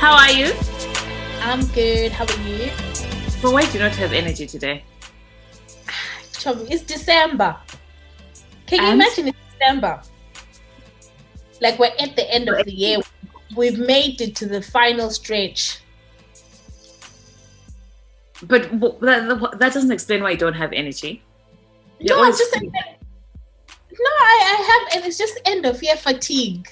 How are you? I'm good. How are you? But why do you not have energy today? It's December. Can you And? imagine it's December? Like we're at the end of the year. We've made it to the final stretch. But that, that doesn't explain why you don't have energy. You're no, I'm always- just. No, I, I have, and it's just end of year fatigue.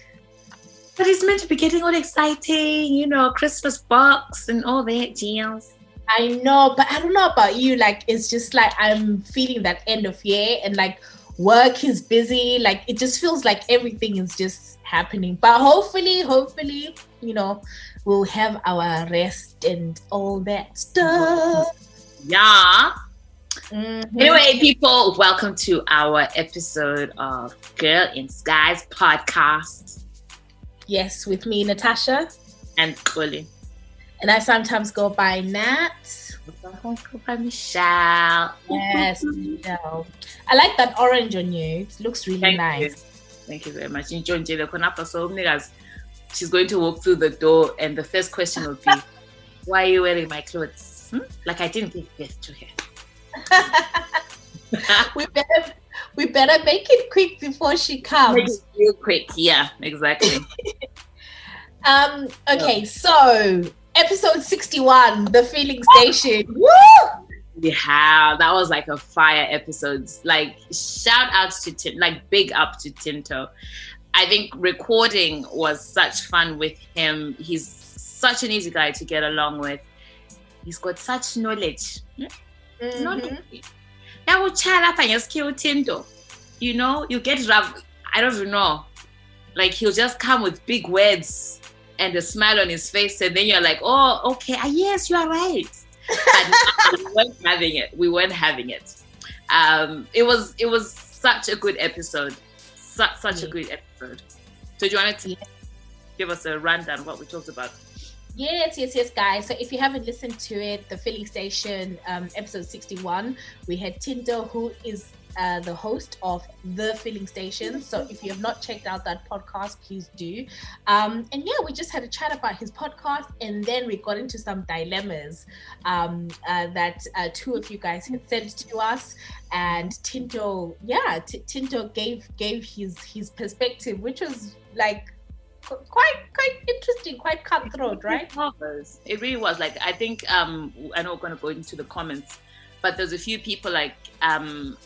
But it's meant to be getting all exciting, you know, Christmas box and all that jazz. I know, but I don't know about you. Like, it's just like I'm feeling that end of year, and like work is busy. Like, it just feels like everything is just happening. But hopefully, hopefully, you know, we'll have our rest and all that stuff. Yeah. Mhm. Anyway, people, welcome to our episode of Girl in Skies podcast. Yes, with me, Natasha, And Kuli. and I sometimes go by Nat. Sometimes go by Michelle. Yes, Michelle. I like that orange on you. It looks really Thank nice. you. Thank you very much. Enjoy Konapa. So, she's going to walk through the door, and the first question will be, Why are you wearing my clothes? Hmm? Like, I didn't give birth to her. we better we better make it quick before she Make comes. it real quick. Yeah, exactly. Um. Okay. So episode sixty-one, the filling station. Woo! Yeah, that was like a fire episode. Like, shout outs to Tin, like, big up to Tinto. I think recording was such fun with him. He's such an easy guy to get along with. He's got such knowledge. Mhm. knowledge. Now we'll chat up and just kill Tinto. You know, you get rub. I don't even know. Like he'll just come with big words and a smile on his face, and then you're like, "Oh, okay, ah, yes, you are right." And we weren't having it. We weren't having it. Um, it was it was such a good episode. Such such a good episode. So do you want to give us a rundown of what we talked about? Yes, yes, yes, guys. So if you haven't listened to it, the filling station um, episode 61, we had Tinto, who is uh, the host of the filling station. So if you have not checked out that podcast, please do. Um, and yeah, we just had a chat about his podcast, and then we got into some dilemmas um, uh, that uh, two of you guys had sent to us. And Tinto, yeah, T- Tinto gave gave his his perspective, which was like quite quite interesting, quite cutthroat, right? It was. It really was. Like I think um I know we're gonna go into the comments, but there's a few people like um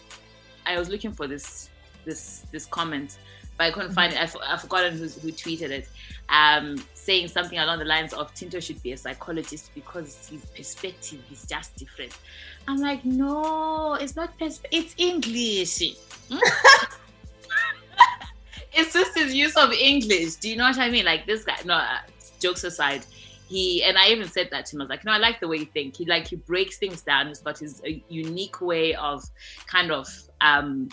I was looking for this this this comment, but I couldn't find it. I f- I've forgotten who's, who tweeted it. Um, saying something along the lines of Tinto should be a psychologist because his perspective is just different. I'm like, no, it's not perspe- it's English. It's just his use of English. Do you know what I mean? Like this guy. No, uh, jokes aside, he and I even said that to him. I was like, no, I like the way you think. He like he breaks things down. He's got his a unique way of kind of um,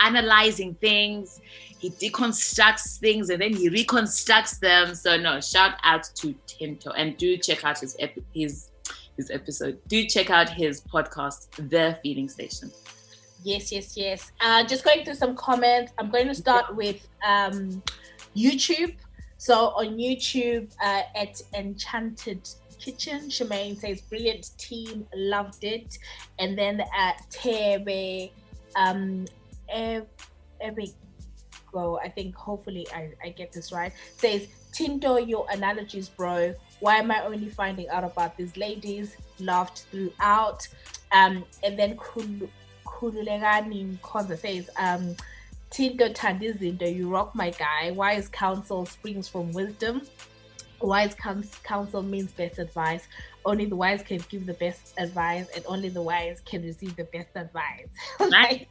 analyzing things. He deconstructs things and then he reconstructs them. So no, shout out to Tinto and do check out his his his episode. Do check out his podcast, The Filling Station. Yes, yes, yes. Uh, just going through some comments. I'm going to start with um, YouTube. So on YouTube uh, at Enchanted Kitchen, Shemaine says, "Brilliant team, loved it." And then at Tebe, um, Ev- Evigo, I think hopefully I, I get this right, says, "Tinto, your analogies, bro. Why am I only finding out about these ladies?" Laughed throughout. Um, and then Kulu, Khululekani Mkhonza says, um, Tinto Tandizindo, you rock my guy. Wise counsel springs from wisdom. Wise counsel means best advice. Only the wise can give the best advice, and only the wise can receive the best advice. Nice.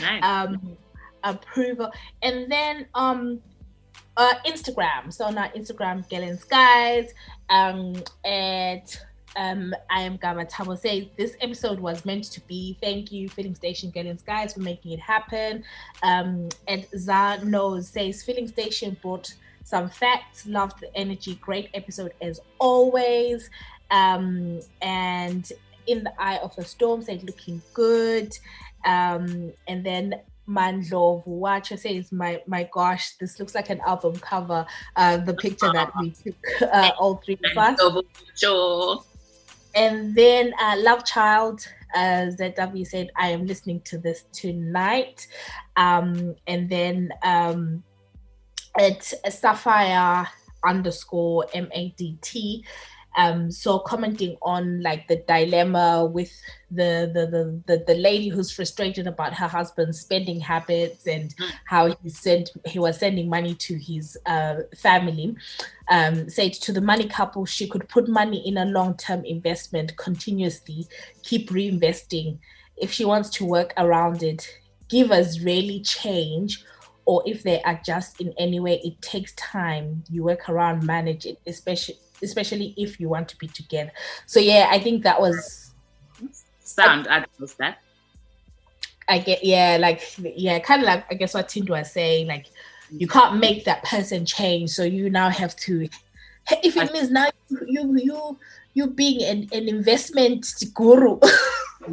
Nice. um, approval. And then um, uh, Instagram. So now Instagram, Girl in Skies, um, at um, I am Gama Tabo this episode was meant to be. Thank you, Filling Station Girl in Skies, for making it happen. Um, and Za knows says Filling Station brought some facts. Loved the energy. Great episode as always. Um, and in the eye of the storm said looking good. Um, and then Mandlovu watch says, "My my gosh, this looks like an album cover." Uh, the picture that we took, uh, all three of us. And then uh, Love Child uh, ZW said, "I am listening to this tonight." Um, and then um, it's Sapphire underscore M A D T um, so commenting on like the dilemma with the, the the, the the lady who's frustrated about her husband's spending habits and how he sent he was sending money to his uh, family um, said to the money couple she could put money in a long-term investment continuously keep reinvesting. If she wants to work around it give us really change or if they adjust in any way it takes time. You work around manage it especially especially if you want to be together. So yeah, I think that was sound. I, I that. I get yeah, like yeah, kind of like I guess what Tinto was saying, like you can't make that person change, so you now have to. If it means now you you you being an, an investment guru.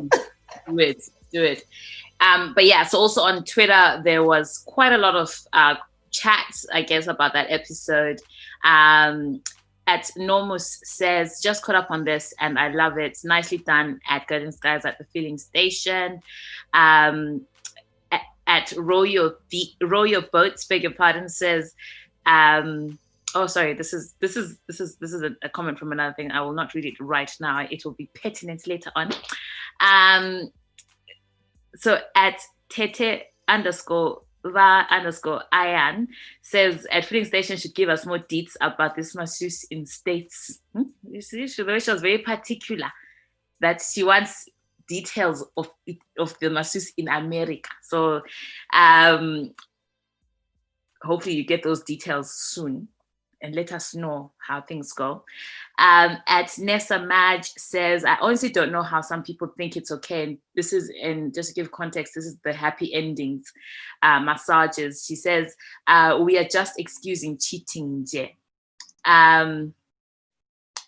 do it, do it. Um, but yeah, so also on Twitter there was quite a lot of uh, chats, I guess, about that episode. Um, at Normus says, just caught up on this and I love it. Nicely done at Girl in Skies at the filling station. Um, at, at Royo, Royo Boats, beg your pardon, says, um, oh sorry, this is this is this is this is a, a, comment from another thing. I will not read it right now. It will be pertinent later on. Um, so at Tete underscore Va underscore Ayan says at filling station should give us more deets about this masseuse in states. Hmm? You see, she, she was very particular that she wants details of it, of the masseuse in America. So um, hopefully you get those details soon and let us know how things go. Um, at Nessa Madge says, I honestly don't know how some people think it's okay. And this is, and just to give context, this is the happy endings uh, massages. She says, uh, we are just excusing cheating. Um,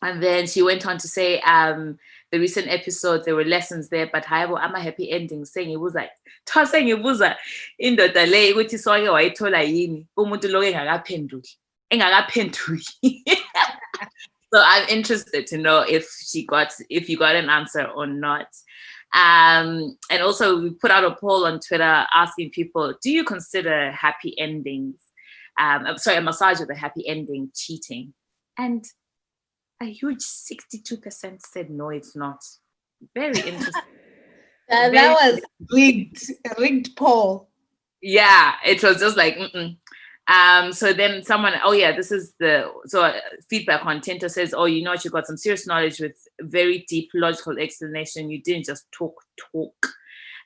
and then she went on to say, um, the recent episode, there were lessons there, but however, I'm a happy ending saying it was like, sengibuza indoda le ukuthi sonke wayithola yini umuntu lo engakaphenduli so i'm interested to know if she got if you got an answer or not. Um, and also we put out a poll on twitter asking people do you consider happy endings? Um, I'm sorry a massage with a happy ending cheating? And a huge 62% said no it's not. Very interesting. Uh, that was rigged a rigged poll. Yeah it was just like mm-mm. Um, so then someone, oh yeah, this is the so uh, feedback on Tinto says, oh, you know what, you got some serious knowledge with very deep logical explanation. You didn't just talk talk.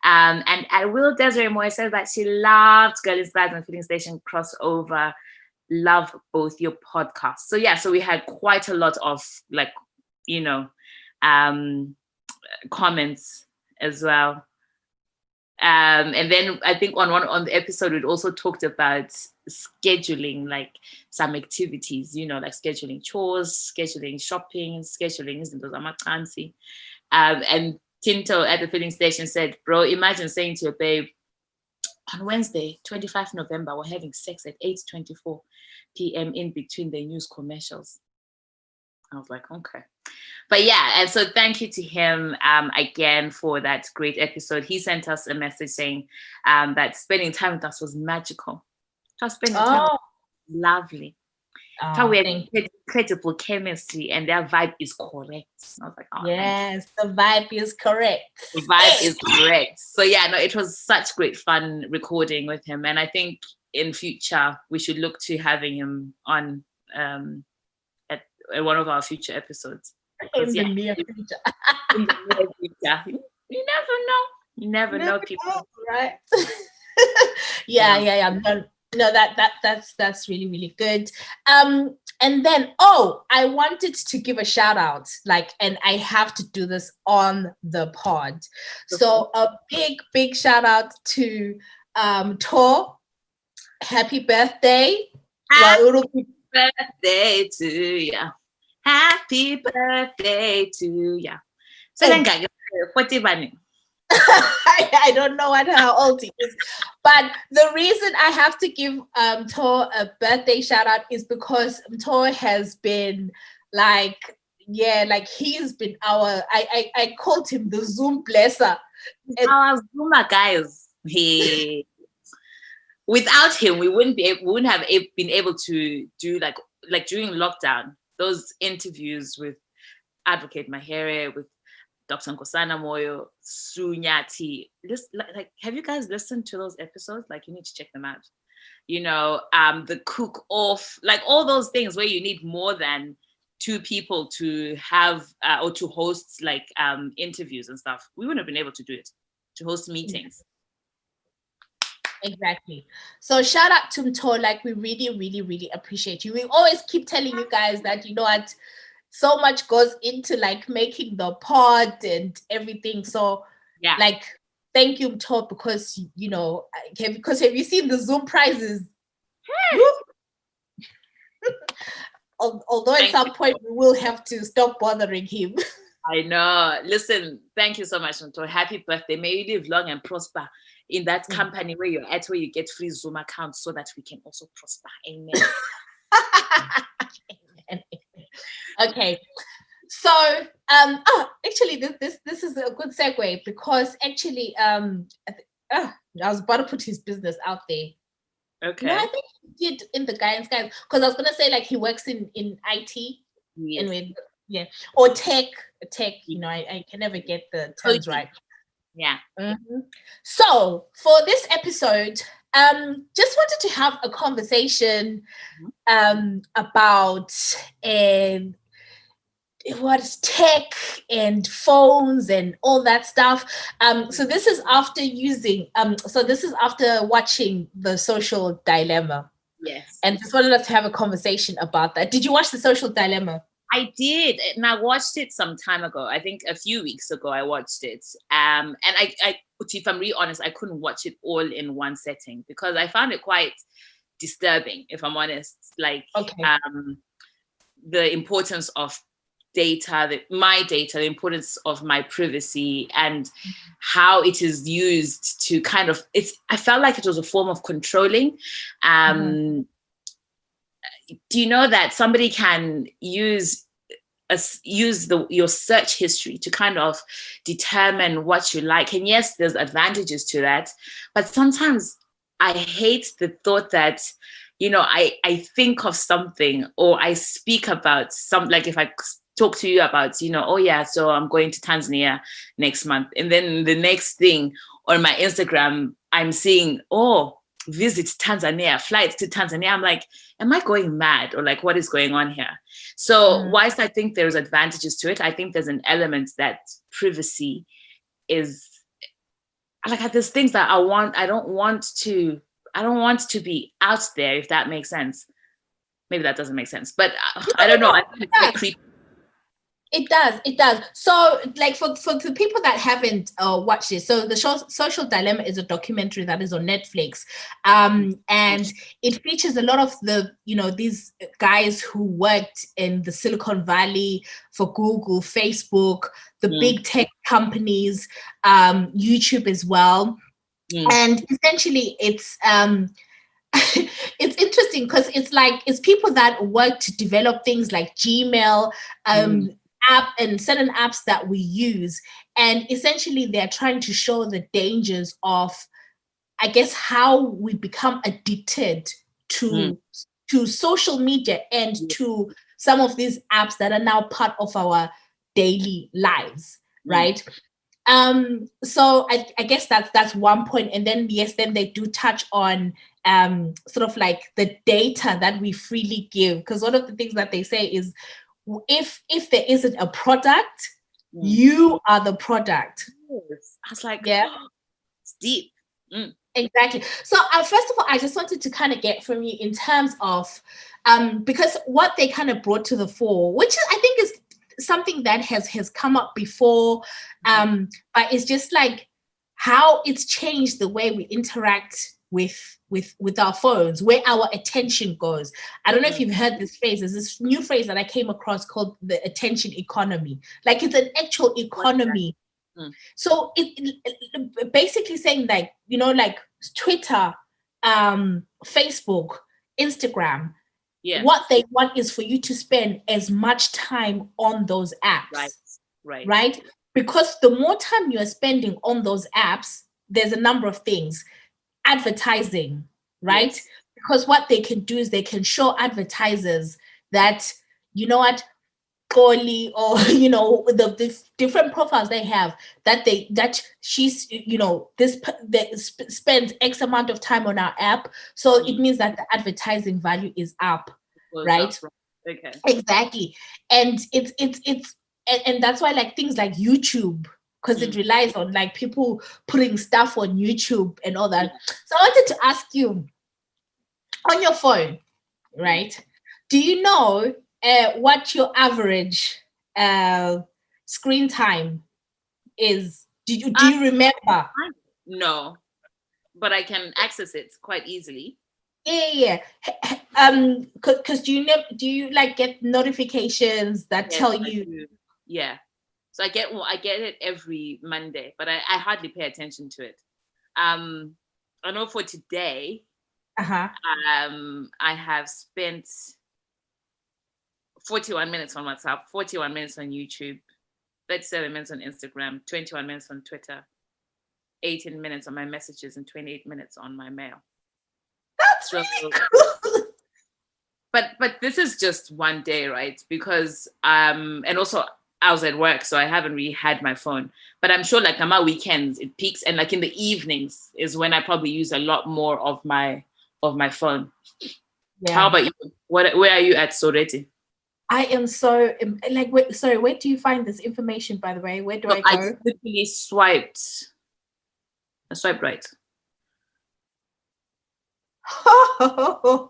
Um, and at Will Desiree Moore says that she loved Girl in Skies and Filling Station crossover. Love both your podcasts. So yeah, so we had quite a lot of like, you know, um, comments as well. Um, and then I think on one on the episode we also talked about scheduling like some activities, you know, like scheduling chores, scheduling shopping, scheduling izinto zamacansi. Um, and Tinto at the filling station said, bro, imagine saying to your babe, on Wednesday, 25 November, we're having sex at 8.24 p.m. in between the news commercials. I was like, okay. But yeah, and so thank you to him um, again for that great episode. He sent us a message saying um, that spending time with us was magical. Just spending time oh. lovely. Oh, How we had incredible chemistry and their vibe is correct. I was like, oh, yes, the vibe is correct. The vibe is correct. So yeah, no, it was such great fun recording with him, and I think in future we should look to having him on um, at, at one of our future episodes. In the near future. in the near future. You never know. You never, never know, people. Know, right? yeah, yeah, yeah. No, no, that that that's that's really really good. Um, and then oh, I wanted to give a shout out, like, and I have to do this on the pod. So a big big shout out to um Tor. Happy birthday! Happy birthday to you. Happy birthday to ya. Selengake 40 bani. I, I, don't know what how old he is, but the reason I have to give um Tor a birthday shout out is because Tor has been like yeah, like he's been our I I, I called him the Zoom blesser. Our Zoomer guys. He without him, we wouldn't be we wouldn't have been able to do like like during lockdown those interviews with Advocate Mahere with Dr. Nkosana Moyo, Sunyati. Like, like, have you guys listened to those episodes? Like, you need to check them out. You know, um, the cook off, like all those things where you need more than two people to have uh, or to host like um, interviews and stuff. We wouldn't have been able to do it to host meetings. Exactly. So shout out to Mto. Like we really, really, really appreciate you. We always keep telling you guys that you know what so much goes into like making the pod and everything. So yeah, like thank you, Mto, because you know, because have you seen the Zoom prizes? Although at some point we will have to stop bothering him. I know. Listen, thank you so much, Mto. Happy birthday. May you live long and prosper in that mm. company where you're at, where you get free Zoom accounts so that we can also prosper. Amen. Amen. Okay. So um oh actually this this this is a good segue because actually um uh, I was about to put his business out there. Okay. No, I think he did in the guidance guys because I was gonna say like he works in in IT yes. and with yeah or tech tech you know I, I can never get the terms right yeah. Mm-hmm. So for this episode, um, just wanted to have a conversation um, about um, what tech and phones and all that stuff. Um, so this is after using. Um, so this is after watching the Social Dilemma. Yes. And just wanted us to have a conversation about that. Did you watch the Social Dilemma? I did, and I watched it some time ago. I think a few weeks ago I watched it. Um, and I, I, if I'm really honest, I couldn't watch it all in one setting because I found it quite disturbing. If I'm honest, like okay. um, the importance of data, the, my data, the importance of my privacy, and how it is used to kind of. It's. I felt like it was a form of controlling. Um, mm-hmm do you know that somebody can use use the your search history to kind of determine what you like. And yes there's advantages to that but sometimes i hate the thought that you know i i think of something or i speak about some like if i talk to you about you know oh yeah so i'm going to tanzania next month. And then the next thing on my instagram i'm seeing oh visit Tanzania, flights to Tanzania. I'm like, am I going mad or like what is going on here? So mm. whilst I think there's advantages to it, I think there's an element that privacy is like there's things that I want, I don't want to, I don't want to be out there, if that makes sense. Maybe that doesn't make sense, but uh, I don't know. I think it's creepy it does. It does. So, like for for the people that haven't uh, watched it, so the show Social Dilemma is a documentary that is on Netflix, um, and it features a lot of the you know these guys who worked in the Silicon Valley for Google, Facebook, the mm. big tech companies, um, YouTube as well, mm. and essentially it's um, it's interesting because it's like it's people that work to develop things like Gmail, um, mm app and certain apps that we use and essentially they're trying to show the dangers of i guess how we become addicted to mm. to social media and mm. to some of these apps that are now part of our daily lives mm. right um so I, I guess that's that's one point and then yes then they do touch on um sort of like the data that we freely give because one of the things that they say is if if there isn't a product, mm. you are the product. Yes. I was like, yeah, oh, it's deep. Mm. Exactly. So, uh, first of all, I just wanted to kind of get from you in terms of um, because what they kind of brought to the fore, which I think is something that has has come up before, mm-hmm. um, but it's just like how it's changed the way we interact with with with our phones where our attention goes i don't know if you've heard this phrase there's this new phrase that i came across called the attention economy like it's an actual economy Mm. So it, it- it- basically saying like you know like Twitter, um, Facebook, Instagram. Yeah. What they want is for you to spend as much time on those apps, Right. Right. right? Because the more time you are spending on those apps, there's a number of things. Advertising, right? Yes. Because what they can do is they can show advertisers that, you know what, Goli or you know the, the different profiles they have that they that she's you know this that sp- spends x amount of time on our app so it Mhm. means that the advertising value is up Right. up, Okay. exactly and it's it's it's and, and that's why like things like youtube because it Mm. relies on like people putting stuff on youtube and all that so i wanted to ask you on your phone right do you know uh, what your average uh, screen time is do you do you remember No. But I can access it quite easily. yeah yeah um because do you know do you like get notifications that Yes, tell you. Yeah. So I get well, I get it every Monday, but I, I hardly pay attention to it. Um I know for today, uh-huh um I have spent 41 minutes on WhatsApp, 41 minutes on YouTube, 37 minutes on Instagram, 21 minutes on Twitter, 18 minutes on my messages, and 28 minutes on my mail. that's So- really cool but but this is just one day right because um and also i was at work so i haven't really had my phone but i'm sure like on my weekends it peaks and like in the evenings is when i probably use a lot more of my of my phone yeah. how about you what where are you at soreti I am so like. Wait, sorry. Where do you find this information? By the way, where do so I i literally swiped i swiped right ooh,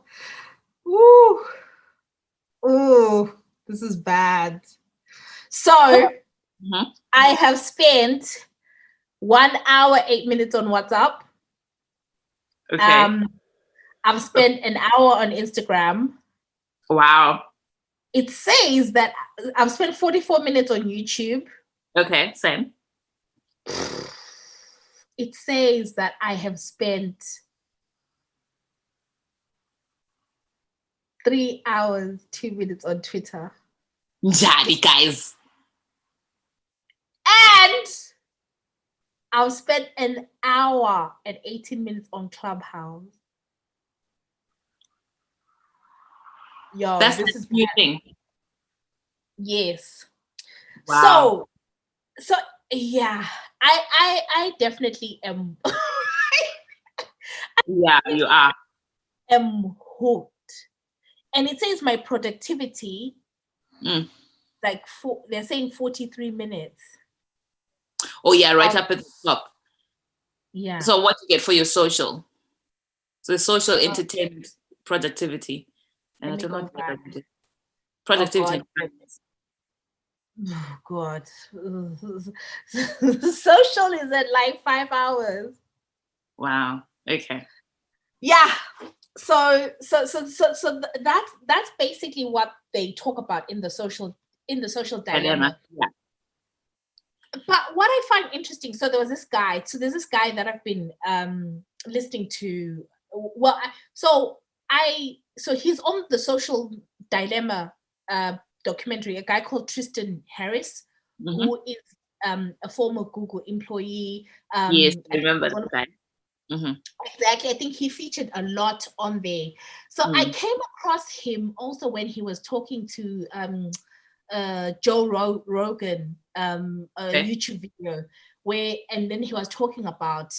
ooh, this is bad. So Mhm. I have spent one hour eight minutes on WhatsApp. okay Um, I've spent an hour on Instagram. wow It says that I've spent forty four minutes on YouTube. okay same it says that I have spent three hours, two minutes on Twitter. Njani, guys And I've spent an hour and 18 minutes on Clubhouse. Yo, that's this the is new thing yes. Wow. So so yeah, I I I definitely am yeah you are am hooked. And it says my productivity, Mm. like four, they're saying 43 minutes. Oh yeah right Um, up at the top Yeah. So what you get for your social? So social Oh. entertainment productivity. And I don't know that productivity. God. Oh God. Social is at like five hours. Wow. Okay. Yeah. So so so so so th- that's that's basically what they talk about in the social in the social dilemma. Dilemma. Yeah. But what I find interesting, so there was this guy. So there's this guy that I've been um listening to. Well, I, so I so he's on the social dilemma uh documentary. A guy called Tristan Harris, Mhm. who is um a former Google employee. Um, yes, I I remember that guy. hmm Exactly. I think he featured a lot on there. So I Mm. came across him also when he was talking to um, uh, Joe Ro- Rogan, um, a Okay. YouTube video where, and then he was talking about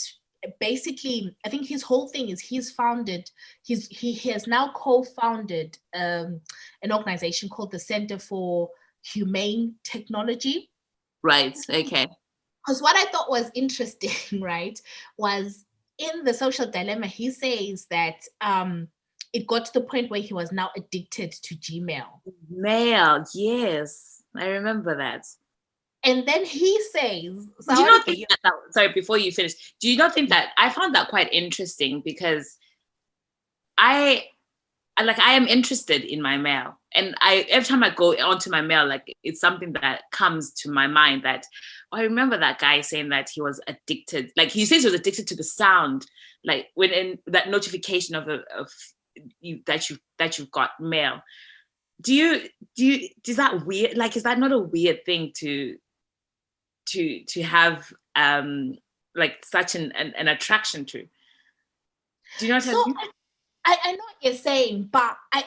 basically, I think his whole thing is he's founded, he's he has now co-founded um, an organization called the Center for Humane Technology Right. Okay. because what I thought was interesting, right, was in the social dilemma, he says that um, it got to the point where he was now addicted to Gmail. Mail. Yes, I remember that. And then he says, so do you not think that, that? Sorry, before you finish, do you not think that I found that quite interesting because I, I like I am interested in my mail. and I every time I go onto my mail, like it's something that comes to my mind that oh, I remember that guy saying that he was addicted. Like he says he was addicted to the sound, like when in that notification of a, of you that you that you've got mail. Do you do you is that weird? Like is that not a weird thing to to to have um like such an an, an attraction to? Do you know what so I mean? I, I know what you're saying, but I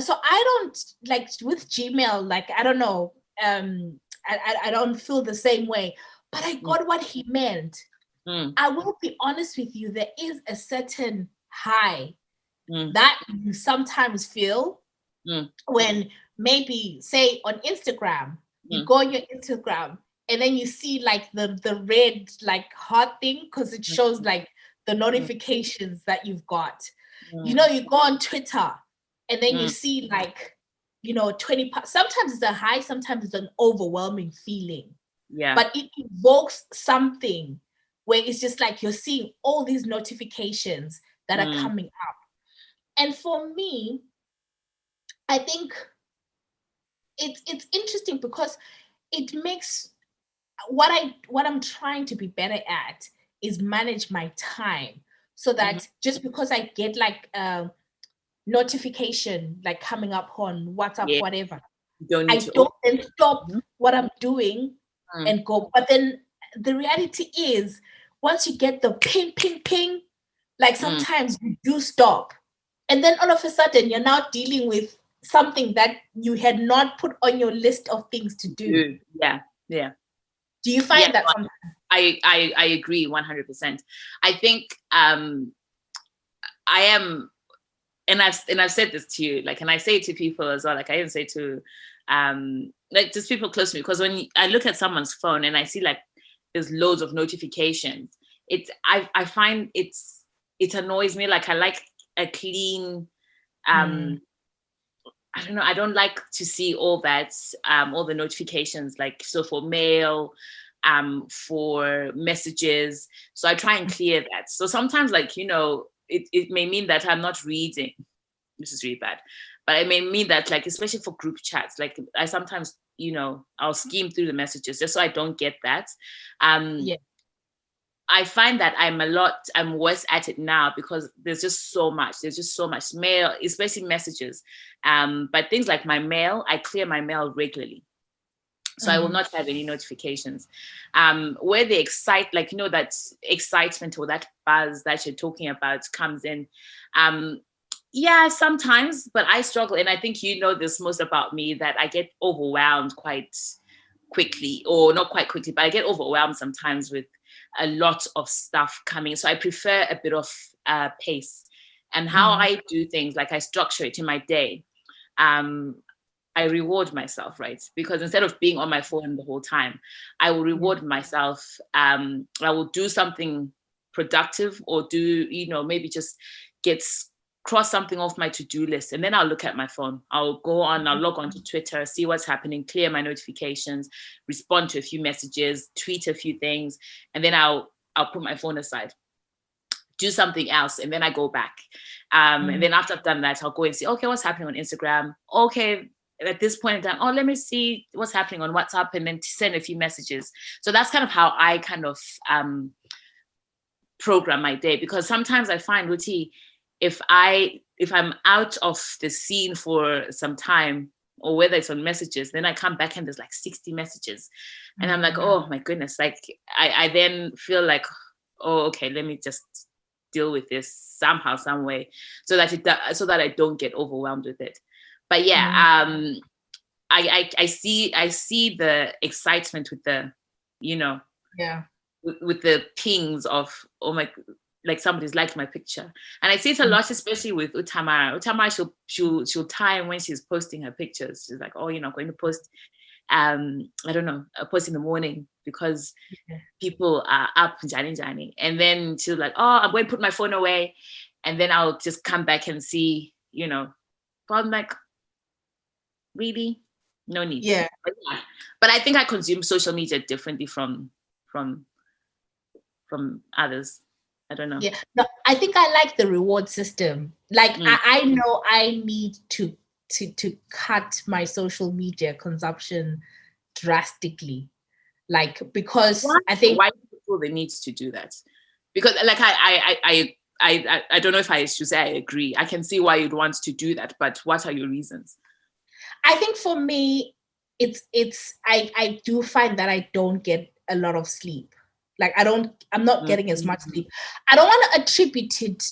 so I don't like with Gmail, like I don't know, um, I, I, don't feel the same way, but I got mm. what he meant. Mm. I will be honest with you, there is a certain high mm. that you sometimes feel mm. when maybe say on Instagram, you mm. go on your Instagram and then you see like the the red like heart thing because it shows mm. like the notifications that you've got. You know, you go on Twitter and then mm. you see like you know 20 sometimes it's a high sometimes it's an overwhelming feeling yeah but it evokes something where it's just like you're seeing all these notifications that mm. are coming up and for me i think it's it's interesting because it makes what i what i'm trying to be better at is manage my time so that mm-hmm. just because i get like uh, notification like coming up on WhatsApp, yeah. whatever. Don't I don't then stop mm-hmm. what I'm doing mm. and go. But then the reality is, once you get the ping, ping, ping, like mm. sometimes you do stop. And then all of a sudden, you're now dealing with something that you had not put on your list of things to do. Yeah, yeah. Do you find yeah, that sometimes? I, I I agree 100%. I think um I am and I've and I've said this to you, like, and I say it to people as well. Like, I even say to, um, like, just people close to me, because when I look at someone's phone and I see like there's loads of notifications, it's I I find it's it annoys me. Like, I like a clean, um, mm. I don't know. I don't like to see all that, um, all the notifications. Like, so for mail, um, for messages. So I try and clear that. So sometimes, like you know, it, it may mean that I'm not reading. This is really bad. But it may mean that, like, especially for group chats, like I sometimes, you know, I'll skim through the messages just so I don't get that. Um yeah. I find that I'm a lot, I'm worse at it now because there's just so much. There's just so much mail, especially messages. Um, but things like my mail, I clear my mail regularly so mm-hmm. I will mm-hmm. not have any notifications. Um, where the excite, like you know, that excitement or that buzz that you're talking about comes in. Um, yeah, sometimes, but I struggle, and I think you know this most about me that I get overwhelmed quite quickly, or not quite quickly, but I get overwhelmed sometimes with a lot of stuff coming. So I prefer a bit of uh, pace, and how mm. I do things, like I structure it in my day. Um, I reward myself, right? Because instead of being on my phone the whole time, I will reward mm-hmm. myself. Um, I will do something productive or do, you know, maybe just get cross something off my to-do list and then I'll look at my phone. I'll go on, I'll mm-hmm. log on to Twitter, see what's happening, clear my notifications, respond to a few messages, tweet a few things, and then I'll I'll put my phone aside do something else and then I go back. Um, mm-hmm. And then after I've done that, I'll go and see, okay, what's happening on Instagram? Okay, at this point in time, oh, let me see what's happening on WhatsApp and then send a few messages. So that's kind of how I kind of um, program my day because sometimes I find, Ruti, if I if I'm out of the scene for some time, or whether it's on messages, then I come back and there's like 60 messages. And I'm like, mm-hmm. oh my goodness. Like I, I then feel like, oh, okay, let me just deal with this somehow, some way, so that it so that I don't get overwhelmed with it but yeah mm-hmm. um I, I i see i see the excitement with the you know yeah with, with the pings of oh my like somebody's liked my picture. And i see it a mm. lot especially with utamara utamara she'll she'll she'll time when she's posting her pictures. She's like oh you're not going to post um i don't know a post in the morning because yeah. people are up jani jani. And then she'll like oh i'm going to put my phone away. And then i'll just come back and see you know. But i'm like really? No need. Yeah. But, yeah. But i think i consume social media differently from from from others i don't know. Yeah no i think i like the reward system. Like mm. I, I know i need to to to cut my social media consumption drastically. Like because why, i think why do you feel the need to do that? Because like I, I i i i don't know if i should say i agree. I can see why you'd want to do that but what are your reasons? I think for me it's it's i i do find that i don't get a lot of sleep like i don't i'm not mm-hmm. getting as much mm-hmm. sleep i don't want to attribute it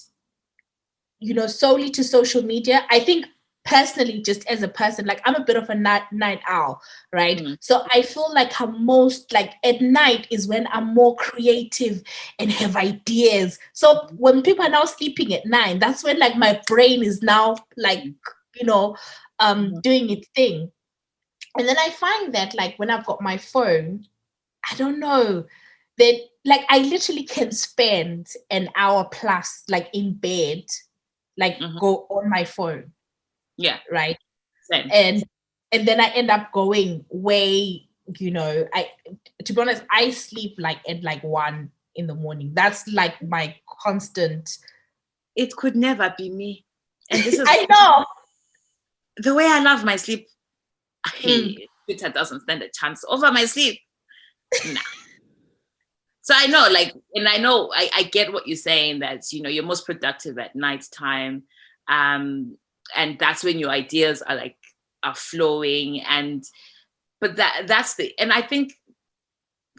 you know solely to social media i think personally just as a person like i'm a bit of a night, night owl right mm. so i feel like i'm most like at night is when i'm more creative and have ideas so when people are now sleeping at nine that's when like my brain is now like you know um mm. doing its thing and then i find that like when i've got my phone i don't know that like i literally can spend an hour plus like in bed like mm-hmm. go on my phone yeah. Right. Same. And and then I end up going way, you know, I to be honest, I sleep like at like one in the morning. That's like my constant. It could never be me. And this is I know. The way I love my sleep, mm. Twitter doesn't stand a chance over my sleep. nah. So I know, like, and I know I, I get what you're saying that you know you're most productive at night time. Um, and that's when your ideas are like are flowing and but that that's the and i think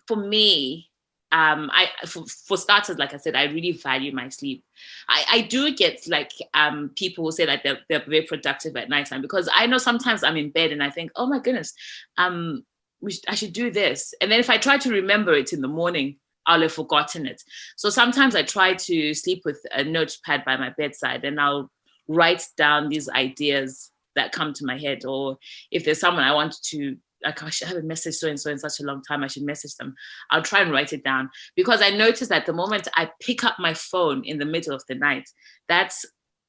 for me um i for, for starters like i said i really value my sleep i i do get like um people who say that they're, they're very productive at nighttime because i know sometimes i'm in bed and i think oh my goodness um should, i should do this and then if i try to remember it in the morning I'll have forgotten it. So sometimes I try to sleep with a notepad by my bedside and I'll write down these ideas that come to my head or if there's someone i want to like oh, i should have a message so and so in such a long time i should message them i'll try and write it down because i notice that the moment i pick up my phone in the middle of the night that's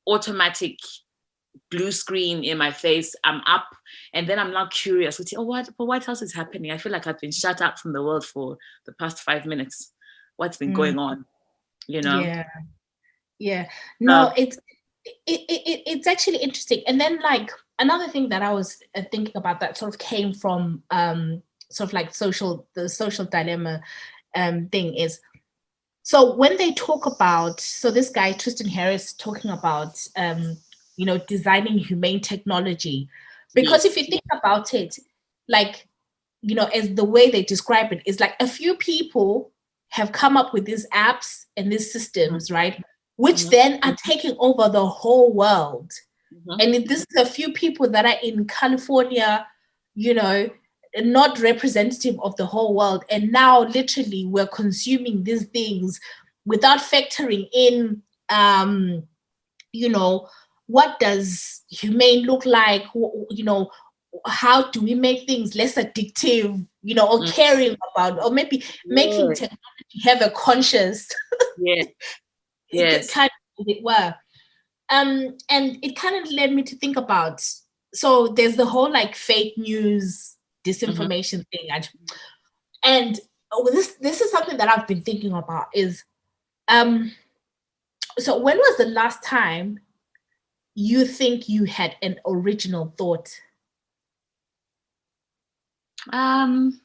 automatic blue screen in my face i'm up and then i'm now curious oh what but what else is happening? I feel like i've been shut up from the world for the past five minutes. What's been mm. going on you know? Yeah. Yeah. No it's it, it, it's actually interesting. And then like another thing that I was uh, thinking about that sort of came from um, sort of like social the social dilemma um, thing is so when they talk about so this guy Tristan Harris talking about um, you know designing humane technology because yes. if you think about it like you know as the way they describe it is like a few people have come up with these apps and these systems right which mm-hmm. then are taking over the whole world. Mm-hmm. And this is a few people that are in California, you know, not representative of the whole world. And now, literally, we're consuming these things without factoring in, um, you know, what does humane look like? You know, how do we make things less addictive? You know, or mm-hmm. caring about, or maybe making technology have a conscience yeah yes. kind of, it were. Um, and it kind of led me to think about so there's the whole like fake news disinformation mm-hmm. thing and oh, this this is something that I've been thinking about is um so when was the last time you think you had an original thought um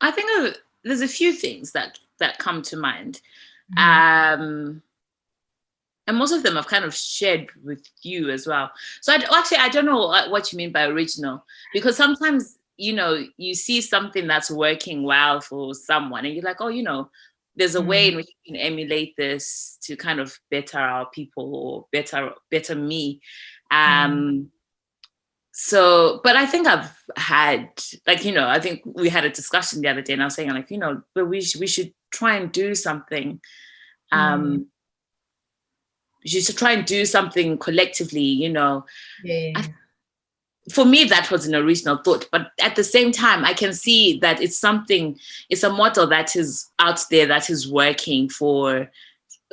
I think there's a few things that that come to mind. Mm-hmm. Um, and most of them I've kind of shared with you as well. So I, actually, I don't know what you mean by original because sometimes you know you see something that's working well for someone, and you're like, oh, you know, there's a mm-hmm. way in which you can emulate this to kind of better our people or better better me. Um, mm-hmm so but i think i've had like you know i think we had a discussion the other day and i was saying like you know but we, sh- we should try and do something um mm. you should try and do something collectively you know yeah. I, for me that was an original thought but at the same time i can see that it's something it's a model that is out there that is working for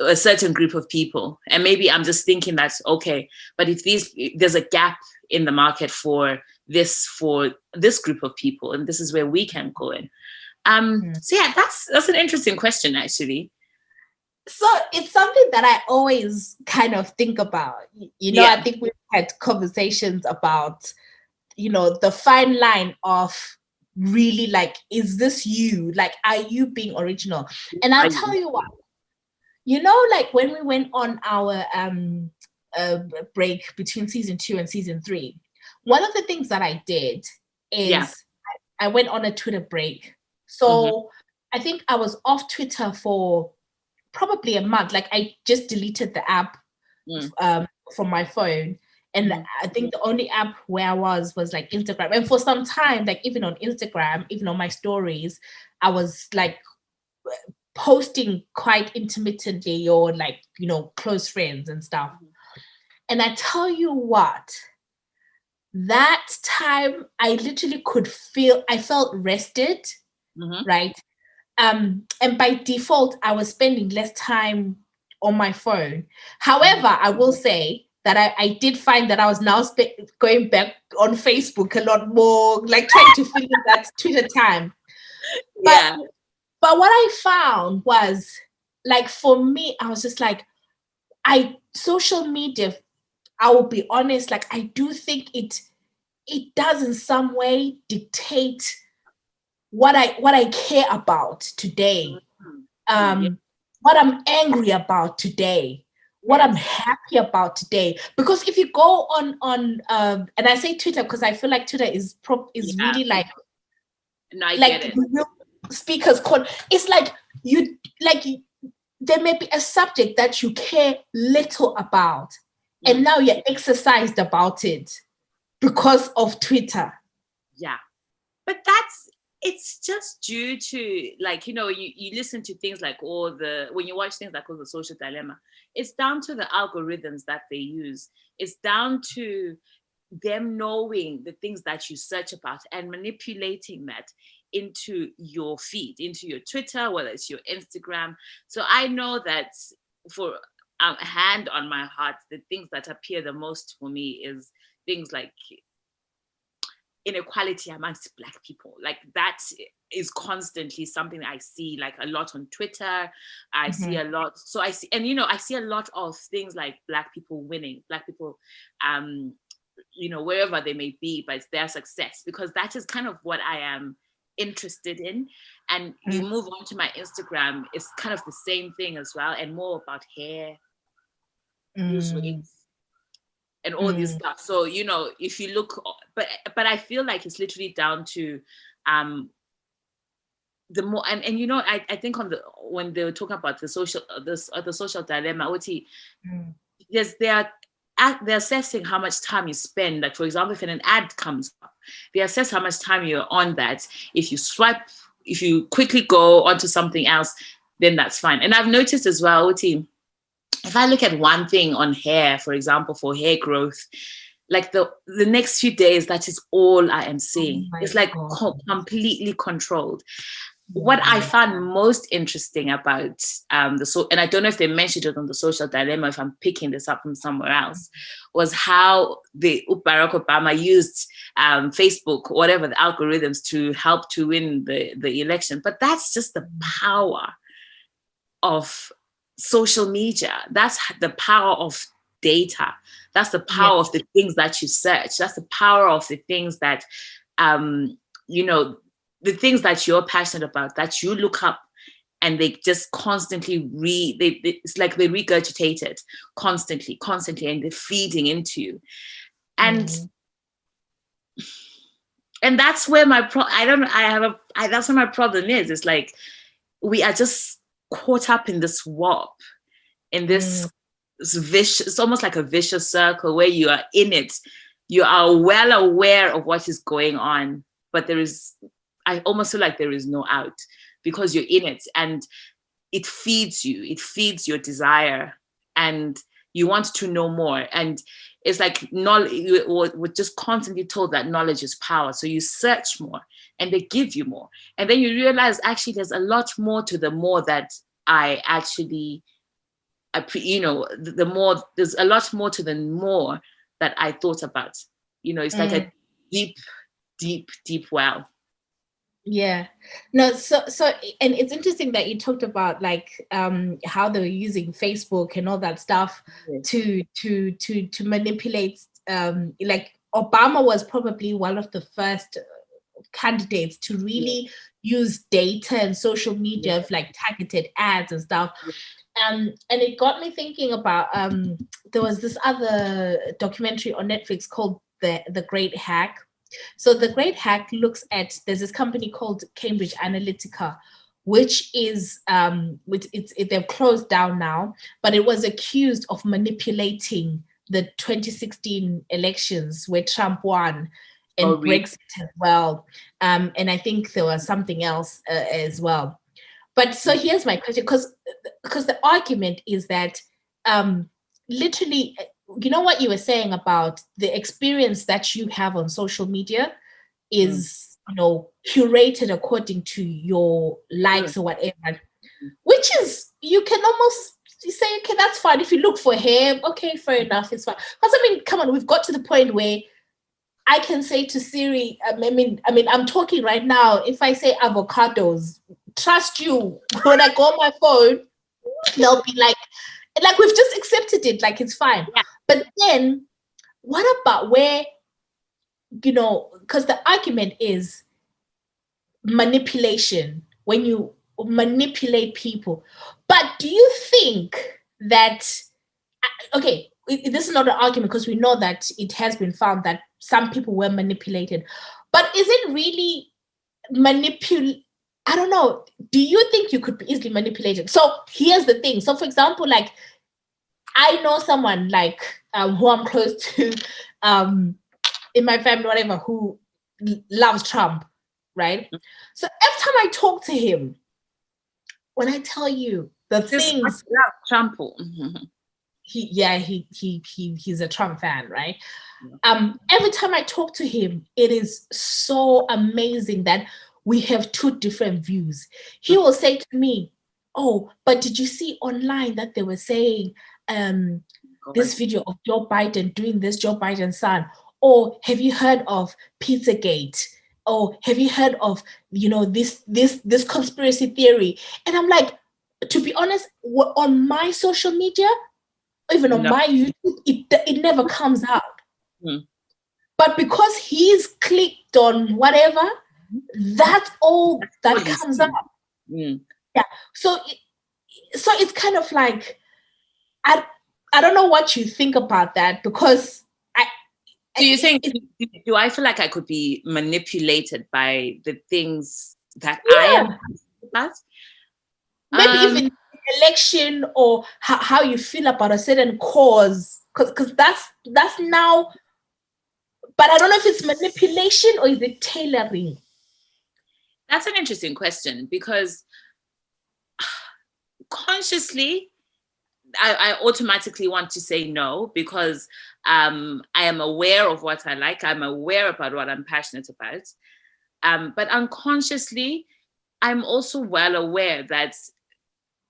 a certain group of people. And maybe i'm just thinking that okay but if these there's a gap in the market for this for this group of people and this is where we can go in. Um mm. so yeah that's that's an interesting question actually so it's something that I always kind of think about. You know, yeah. I think we've had conversations about, you know, the fine line of really like, is this you? Like, are you being original? And I'll tell you what, you know, like when we went on our um uh, break between season two and season three, one of the things that I did is yeah. I, I, went on a Twitter break. So mm-hmm. I think I was off Twitter for probably a month. Like I just deleted the app mm. um, from my phone. And mm. I think the only app where I was was like Instagram. And for some time, like even on Instagram, even on my stories, I was like posting quite intermittently or like, you know, close friends and stuff. Mm. And I tell you what, that time I literally could feel, I felt rested, mm-hmm. right? Um, and by default, I was spending less time on my phone. However, I will say that I, I did find that I was now sp- going back on Facebook a lot more, like trying to fill in that Twitter time. But, yeah. but what I found was like for me, I was just like, I social media, I will be honest, like I do think it it does in some way dictate what I what I care about today, mm-hmm. um, what I'm angry about today, what I'm happy about today. Because if you go on on um, and I say Twitter because I feel like Twitter is pro is yeah. really like no, I like speakers call it's like you like there may be a subject that you care little about, and now you're exercised about it because of Twitter. Yeah. But that's it's just due to like you know you, you listen to things like all the when you watch things like all the social dilemma it's down to the algorithms that they use. It's down to them knowing the things that you search about and manipulating that into your feed into your twitter whether it's your instagram. So i know that for um, hand on my heart the things that appear the most for me is things like inequality amongst black people. Like that is constantly something i see like a lot on twitter. I mm-hmm. see a lot so i see and you know i see a lot of things like black people winning black people um you know wherever they may be but it's their success because that is kind of what i am interested in. And mm-hmm. you move on to my instagram it's kind of the same thing as well and more about hair mm and all mm. this stuff. So you know, if you look, but but I feel like it's literally down to um the more and, and you know I, I think on the when they were talking about the social this uh, the social dilemma OT mm. yes they are at, they're assessing how much time you spend like for example if an ad comes up they assess how much time you're on that if you swipe if you quickly go onto something else then that's fine and I've noticed as well OT if I look at one thing on hair, for example, for hair growth, like the the next few days, that is all I am seeing. Oh it's like co- completely controlled. What I found most interesting about um, the so, and I don't know if they mentioned it on the social dilemma, if I'm picking this up from somewhere else, was how the Barack Obama used um, Facebook, whatever the algorithms, to help to win the the election. But that's just the mm. power of social media. That's the power of data. That's the power yes. of the things that you search. That's the power of the things that, um, you know, the things that you're passionate about that you look up and they just constantly re they, they, it's like they regurgitate it constantly constantly and they're feeding into you and mm-hmm. and that's where my pro i don't i have a I, that's where my problem is it's like we are just caught up in this warp, in this, mm. this vicious, it's almost like a vicious circle where you are in it. You are well aware of what is going on, but there is, I almost feel like there is no out because you're in it and it feeds you, it feeds your desire and you want to know more. And it's like knowledge, we're just constantly told that knowledge is power. So you search more and they give you more. And then you realize actually there's a lot more to the more that I actually, you know, the more, there's a lot more to the more that I thought about. You know, it's like mm. a deep, deep, deep well. Yeah. No, so so and it's interesting that you talked about like um how they were using Facebook and all that stuff yes. to to to to manipulate um like Obama was probably one of the first candidates to really use data and social media of like targeted ads and stuff. Um, and it got me thinking about um, there was this other documentary on Netflix called the the Great Hack. So the Great Hack looks at there's this company called Cambridge Analytica, which is um, which it's it, they're closed down now, but it was accused of manipulating the 2016 elections where Trump won and oh? Brexit as well. Um, and I think there was something else uh, as well. But so here's my question, because because the argument is that um, literally, you know what you were saying about the experience that you have on social media is mm. you know curated according to your likes mm. or whatever, which is you can almost say okay that's fine if you look for him okay fair enough it's fine because i mean come on we've got to the point where I can say to Siri, I mean, I mean, I'm talking right now. If I say avocados, trust you. When I go on my phone, they'll be like, like we've just accepted it, like it's fine. Yeah. But then, what about where, you know, because the argument is manipulation when you manipulate people. But do you think that, okay, this is not an argument because we know that it has been found that some people were manipulated. But is it really manipulate? I don't know. Do you think you could be easily manipulated? So here's the thing. So, for example, like I know someone like um, who I'm close to um, in my family, whatever, who loves Trump, right? So every time I talk to him, when I tell you the Just things, Trump. he yeah he he he he's a Trump fan, right? Um, every time I talk to him, it is so amazing that we have two different views. He will say to me, "Oh, but did you see online that they were saying um this video of Joe Biden doing this, Joe Biden son? Or have you heard of Pizzagate?" Oh, have you heard of you know this this this conspiracy theory? And I'm like, to be honest, on my social media, even on no. my YouTube, it it never comes out. Mm. But because he's clicked on whatever, that's all that comes up. Mm. Yeah. So so it's kind of like I I don't know what you think about that because I do you think do I feel like I could be manipulated by the things that yeah. I am about? Maybe um, even election or how, how you feel about a certain cause because that's that's now but i don't know if it's manipulation or is it tailoring that's an interesting question because consciously I, I, automatically want to say no because um, I am aware of what I like. I'm aware about what I'm passionate about. Um, but unconsciously, I'm also well aware that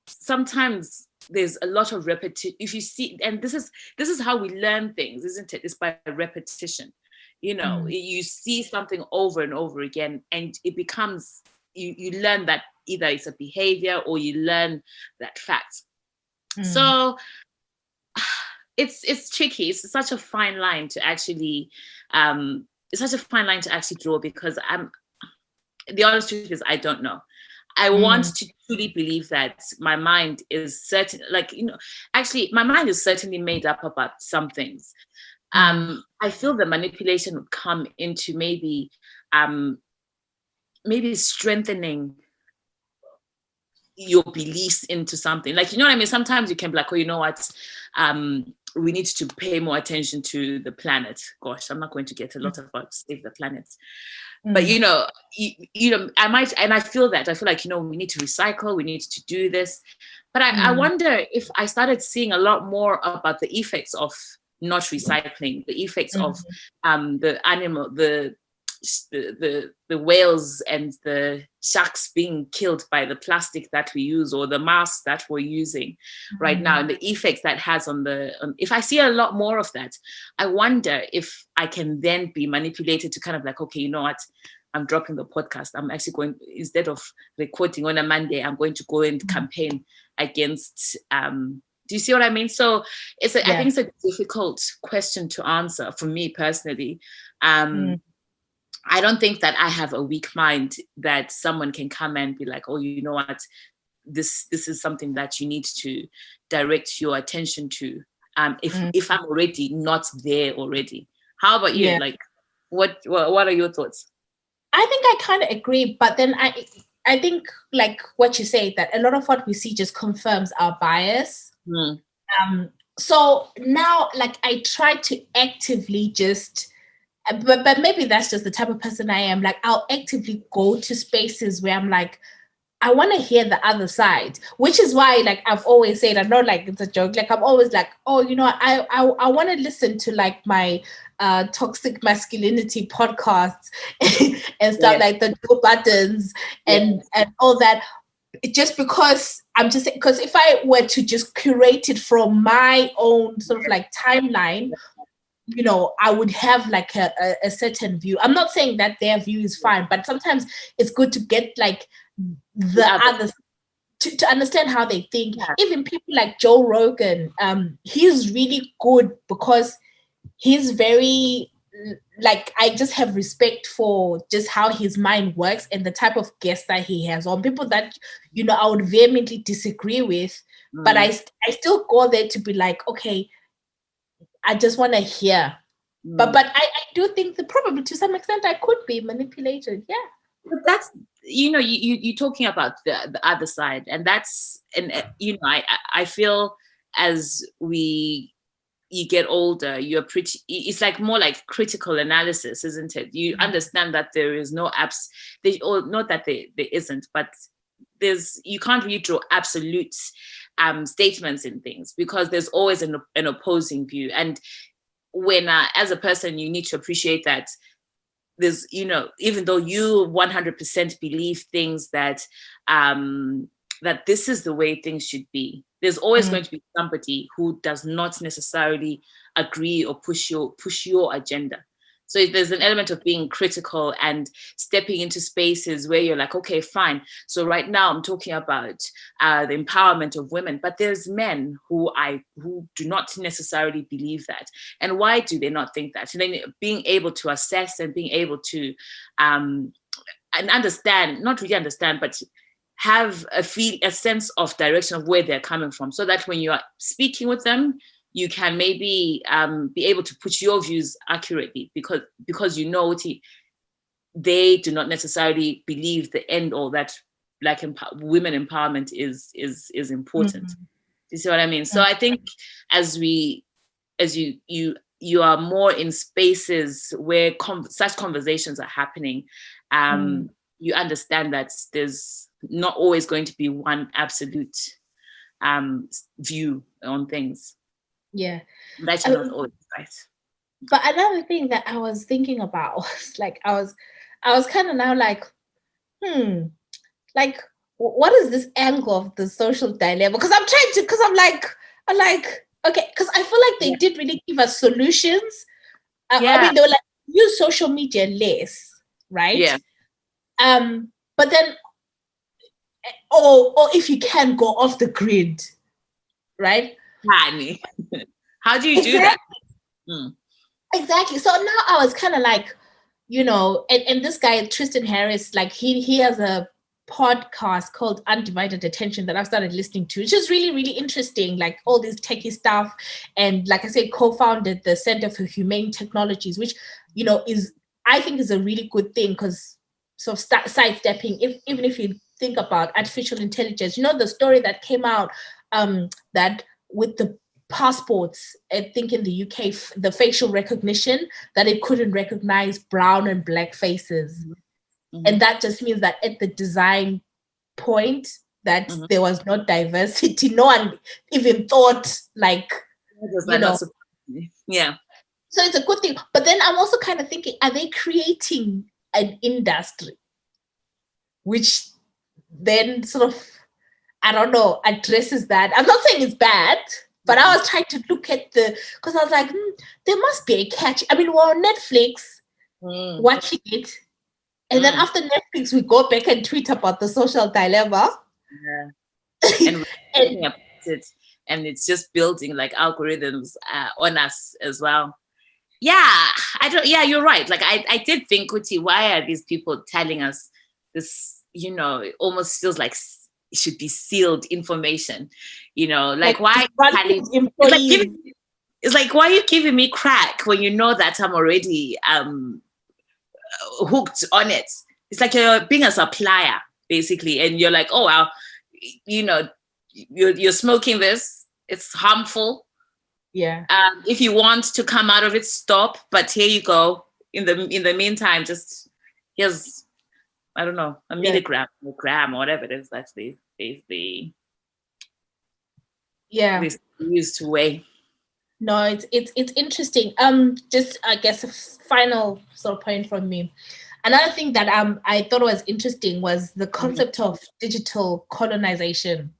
sometimes there's a lot of repetition if you see and this is this is how we learn things isn't it it's by repetition you know mm. you see something over and over again and it becomes you you learn that either it's a behavior or you learn that fact mm. so it's it's tricky it's such a fine line to actually um it's such a fine line to actually draw because i'm the honest truth is i don't know I mm. want to truly believe that my mind is certain, like, you know, actually, my mind is certainly made up about some things. Mm. Um, I feel the manipulation would come into maybe, um, maybe strengthening your beliefs into something. Like, you know what I mean? Sometimes you can be like, oh, you know what? Um, we need to pay more attention to the planet. Gosh, I'm not going to get a lot mm. about save the planet. But mm. you know, you, you, know, I might, and I feel that I feel like you know we need to recycle, we need to do this. But I, mm. I wonder if I started seeing a lot more about the effects of not recycling, the effects mm. of um, the animal, the the, the the whales and the sharks being killed by the plastic that we use or the masks that we're using mm-hmm. right now and the effects that has on the on, if i see a lot more of that i wonder if i can then be manipulated to kind of like okay you know what I'm dropping the podcast. I'm actually going instead of recording on a Monday, I'm going to go and mm-hmm. campaign against um do you see what I mean? So it's a, yeah. I think it's a difficult question to answer for me personally. Um mm. I don't think that I have a weak mind that someone can come and be like, oh, you know what, this this is something that you need to direct your attention to. Um, if mm. if I'm already not there already. How about you? Yeah. Like, what, what what are your thoughts? I think I kind of agree, but then I I think like what you say that a lot of what we see just confirms our bias. Mm. Um, so now, like, I try to actively just, but but maybe that's just the type of person I am. Like, I'll actively go to spaces where I'm like, I want to hear the other side, which is why, like I've always said, I know like it's a joke. Like I'm always like, oh, you know, I I, I want to listen to like my uh, toxic masculinity podcasts and stuff yeah. like the Joe Buddens and yeah. and all that. Just because I'm just because if I were to just curate it from my own sort of like timeline, you know, I would have like a, a, a certain view. I'm not saying that their view is fine, but sometimes it's good to get like the other to, to understand how they think. Yeah. Even people like Joe Rogan, um, he's really good because he's very like I just have respect for just how his mind works and the type of guests that he has on people that you know I would vehemently disagree with, mm. but I I still go there to be like, okay, I just want to hear. Mm. But but I, I do think that probably to some extent I could be manipulated. Yeah. But that's you know you, you you're talking about the, the other side and that's and uh, you know I I feel as we you get older you're pretty it's like more like critical analysis isn't it you mm-hmm. understand that there is no apps they or not that there, there isn't but there's you can't really draw absolute um, statements in things because there's always an, an opposing view and when uh, as a person you need to appreciate that there's you know even though you 100% believe things that um that this is the way things should be there's always mm. going to be somebody who does not necessarily agree or push your push your agenda so there's an element of being critical and stepping into spaces where you're like, okay, fine. So right now I'm talking about uh, the empowerment of women, but there's men who I who do not necessarily believe that. And why do they not think that? And then being able to assess and being able to um, and understand, not really understand, but have a feel a sense of direction of where they're coming from so that when you are speaking with them you can maybe um, be able to put your views accurately because because you know they do not necessarily believe the end all that like emp- women empowerment is is is important. Mm-hmm. you see what i mean? So i think as we as you you you are more in spaces where such conversations are happening um mm. you understand that there's not always going to be one absolute um view on things yeah. That's not always right. But another thing that I was thinking about was like I was I was kind of now like, hmm, like what is this angle of the social dilemma? Because I'm trying to, because I'm like, I'm like, okay, because I feel like they yeah. did really give us solutions. Uh, yeah. I mean, they were like use social media less, right? Yeah. Um, but then, or or if you can go off the grid, right? How do you exactly. do that? Mm. Exactly. So now I was kind of like, you know, and, and this guy Tristan Harris, like he he has a podcast called Undivided Attention that I've started listening to, which is really, really interesting, like all this techie stuff. And like I said, co-founded the Center for Humane Technologies, which, you know, is I think is a really good thing because sort of sidestepping, if even if you think about artificial intelligence, you know, the story that came out um that with the passports, I think in the UK, the facial recognition, that it couldn't recognize brown and black faces. Mm-hmm. And that just means that at the design point, that mm-hmm. there was no diversity. No one even thought like, you know, yeah. So it's a good thing. But then I'm also kind of thinking, are they creating an industry which then sort of I don't know, addresses that. I'm not saying it's bad, but I was trying to look at the because I was like, hmm, there must be a catch. I mean, we're on Netflix mm. watching it, And then Mm. after Netflix, we go back and tweet about the social dilemma. Yeah. And And- about it, and it's just building like algorithms uh, on us as well. Yeah, I don't. Yeah, you're right. Like I, I did think, Kuti, why are these people telling us this? You know, it almost feels like should be sealed information. You know, like, why? run telling- It's like, giving, it's like why are you giving me crack when you know that I'm already um hooked on it? It's like you're being a supplier basically, and you're like, oh, well, you know, you're you're smoking this. It's harmful. yeah. Um, if you want to come out of it, stop. But here you go. In the in the meantime, just here's I don't know a Yeah. milligram, a gram, or whatever it is. That's the the the, Yeah. the used to weigh. No, it's it's it's interesting. Um, just I guess a final sort of point from me. Another thing that um I thought was interesting was the concept of digital colonization.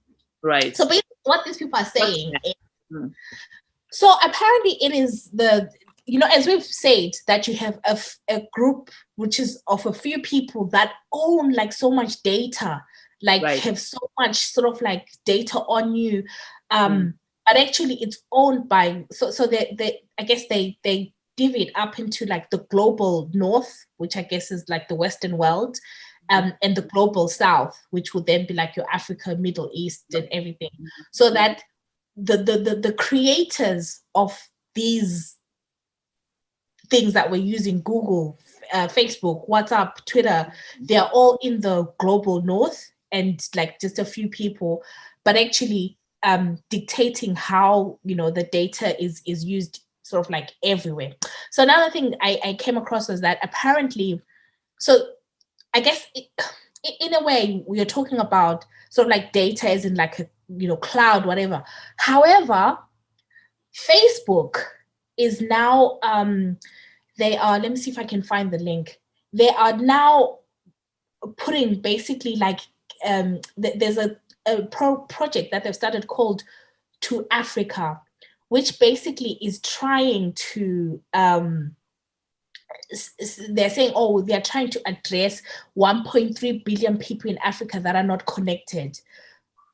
Right. So basically, what these people are saying. is- Mm. so apparently, it is the you know as we've said that you have a, f- a group which is of a few people that own like so much data, like Right. have so much sort of like data on you, um, Mm. but actually it's owned by so so they they I guess they they divvy it up into like the global north, which I guess is like the Western world, um, and the global south, which would then be like your Africa, Middle East, and everything. So that the the the, the creators of these things that we're using, Google, uh, Facebook, WhatsApp, Twitter, they're all in the global north and like just a few people, but actually um, dictating how you know the data is is used sort of like everywhere. So another thing I, I came across was that apparently, so I guess it, in a way we are talking about sort of like data as in like a you know cloud whatever. However, Facebook is now um they are let me see if I can find the link. They are now putting basically like um th- there's a, a pro project that they've started called 2Africa, which basically is trying to um they're saying oh they're trying to address 1.3 billion people in Africa that are not connected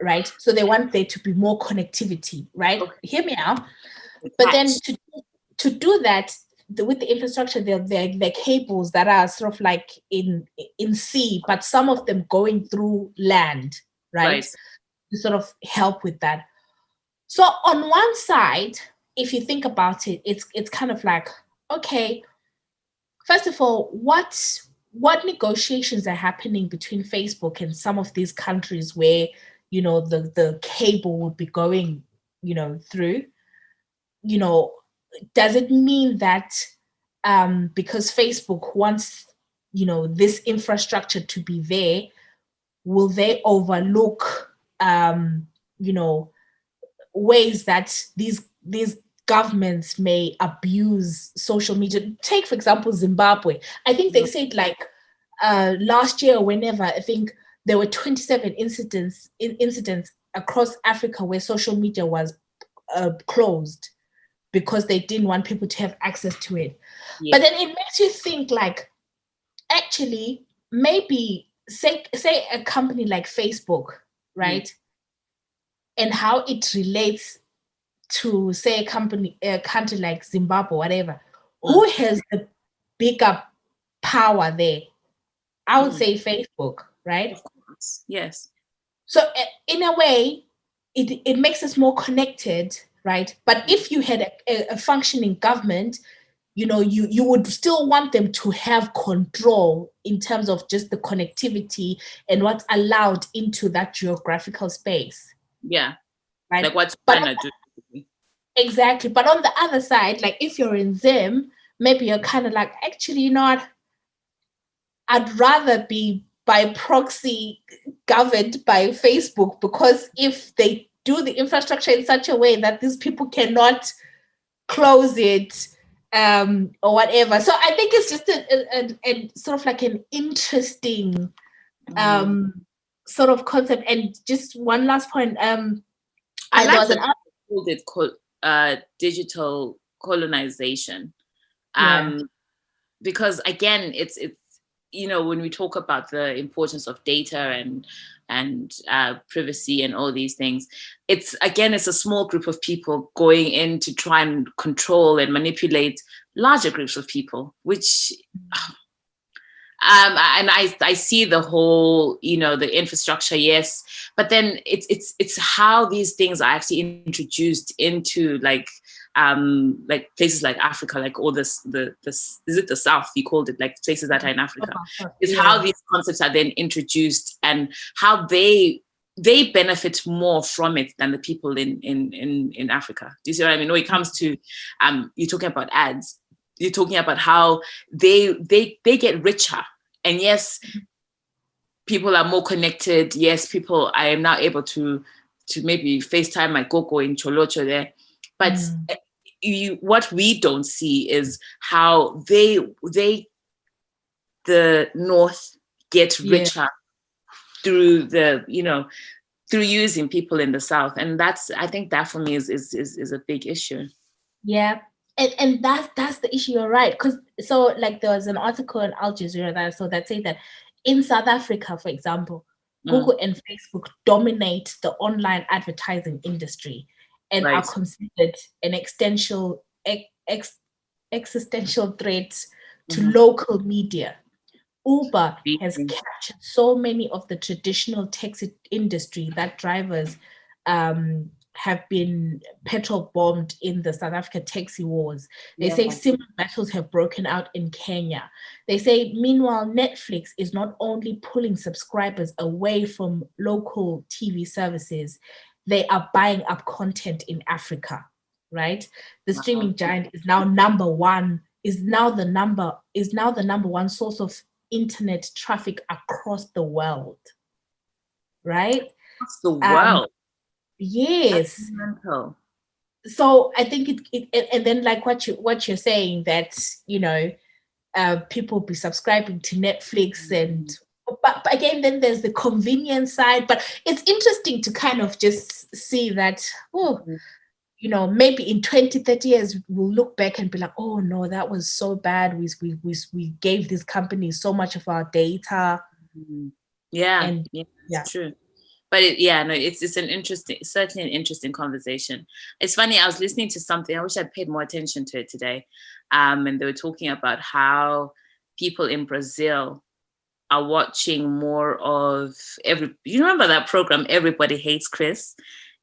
right? So they want there to be more connectivity right? Okay. hear me out. But then to to do that the, with the infrastructure there are cables that are sort of like in in sea but some of them going through land right, right. to sort of help with that. So on one side if you think about it it's it's kind of like okay first of all what what negotiations are happening between facebook and some of these countries where you know the the cable would be going you know through? You know does it mean that um because facebook wants you know this infrastructure to be there will they overlook um you know ways that these these governments may abuse social media? Take for example zimbabwe. I think they said like uh last year or whenever i think there were 27 incidents in incidents across africa where social media was uh, closed because they didn't want people to have access to it Yeah. but then it makes you think like actually maybe say say a company like facebook right and how it relates to say a company a country like zimbabwe whatever who has the bigger power there i would Mm. say facebook right Of course. Yes. so uh, in a way it, it makes us more connected right? But if you had a, a, functioning government you know you you would still want them to have control in terms of just the connectivity and what's allowed into that geographical space. Yeah. right? Like what's But- do? exactly. But on the other side like if you're in zim maybe you're kind of like actually you know what? I'd rather be by proxy governed by facebook because if they do the infrastructure in such a way that these people cannot close it um or whatever so i think it's just a, a, a- sort of like an interesting Mm. um sort of concept and just one last point um I there like was an called it uh, digital colonization. Yeah. Um, because again, it's it's you know when we talk about the importance of data and and uh, privacy and all these things it's again it's a small group of people going in to try and control and manipulate larger groups of people which um, and I, I see the whole you know the infrastructure yes but then it's it's it's how these things are actually introduced into like um like places like africa like all this the this is it the south? You called it like places that are in africa. Is yeah. how these concepts are then introduced and how they they benefit more from it than the people in in in, in africa. Do you see what i mean? When it comes to um you're talking about ads you're talking about how they they they get richer. And yes people are more connected. Yes people i am now able to to maybe facetime my gogo in cholocho there. But mm. You, what we don't see is how they they the north get richer yeah. through the you know through using people in the south. And that's i think that for me is is is, is a big issue. Yeah. And, and that's that's the issue you're right. Because so like there was an article in al jazeera that so that said that in south africa for example mm. google and facebook dominate the online advertising industry and are considered an existential ex, existential threat to mm-hmm. local media. Uber has captured so many of the traditional taxi industry that drivers um, have been petrol bombed in the South Africa taxi wars. They yeah. say similar battles have broken out in Kenya. They say, meanwhile, Netflix is not only pulling subscribers away from local TV services, they are buying up content in Africa, right? The streaming giant is now number one, is now the number, is now the number one source of internet traffic across the world. Right? Across the um, world. Um, yes. So I think it, it and then like what you what you're saying that you know uh, people be subscribing to Netflix and but, but again, then there's the convenience side. But it's interesting to kind of just see that, oh, you know, maybe in 20, 30 years, we'll look back and be like, oh no, that was so bad. We we we, we gave these companies so much of our data. Mm-hmm. Yeah, and, yeah, yeah. true. But it, yeah, no, it's it's an interesting, certainly an interesting conversation. It's funny. I was listening to something. I wish I'd paid more attention to it today. Um, and they were talking about how people in Brazil are watching more of every you remember that program everybody hates chris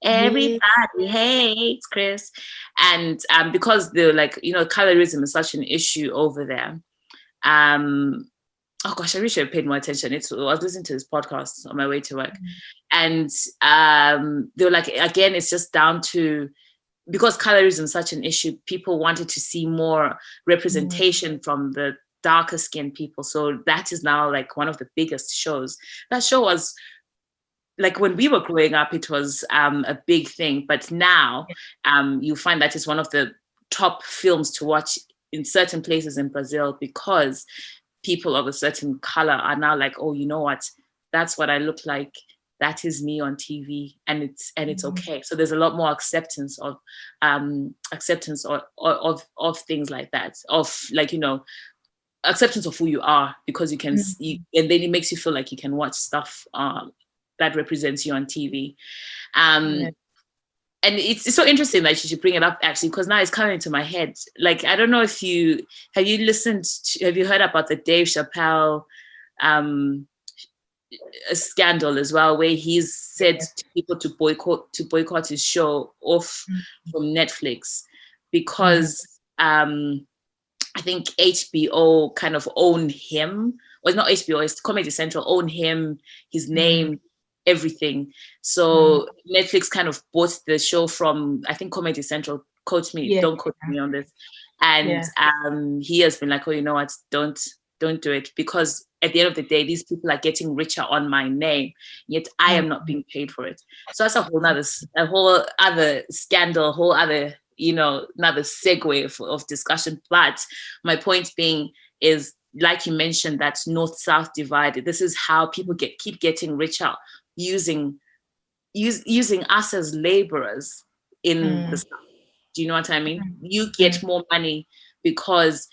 everybody yes. hates chris and um, because the like you know colorism is such an issue over there um oh gosh i wish i paid more attention it's i was listening to this podcast on my way to work mm-hmm. and um they were like again it's just down to because colorism is such an issue people wanted to see more representation mm-hmm. from the darker skinned people. So that is now like one of the biggest shows. That show was like when we were growing up, it was um, a big thing. But now um, you find that it's one of the top films to watch in certain places in Brazil because people of a certain color are now like, oh, you know what? That's what I look like. That is me on TV, and it's and it's mm-hmm. okay. So there's a lot more acceptance of um, acceptance of, of of things like that. Of like you know, acceptance of who you are because you can mm-hmm. see and then it makes you feel like you can watch stuff um, that represents you on tv um, yeah. and it's, it's so interesting that you should bring it up actually because now it's coming into my head like i don't know if you have you listened to, have you heard about the dave chappelle um, scandal as well where he's said yeah. to people to boycott to boycott his show off mm-hmm. from netflix because mm-hmm. um I think HBO kind of owned him. Well, it's not HBO, it's Comedy Central own him, his mm-hmm. name, mm. everything. So mm. Netflix kind of bought the show from I think Comedy Central. Quote me, yeah. don't quote me on this. And yeah. um, he has been like, oh, you know what? Don't don't do it because at the end of the day, these people are getting richer on my name, yet I am not mm-hmm. being paid for it. So that's a whole other, a whole other scandal, a whole other you know, another segue of, of discussion. But my point being is, like you mentioned, that north-south divided. This is how people get keep getting richer using use, using us as laborers in mm. the south. Do you know what I mean? Mm. You get more money because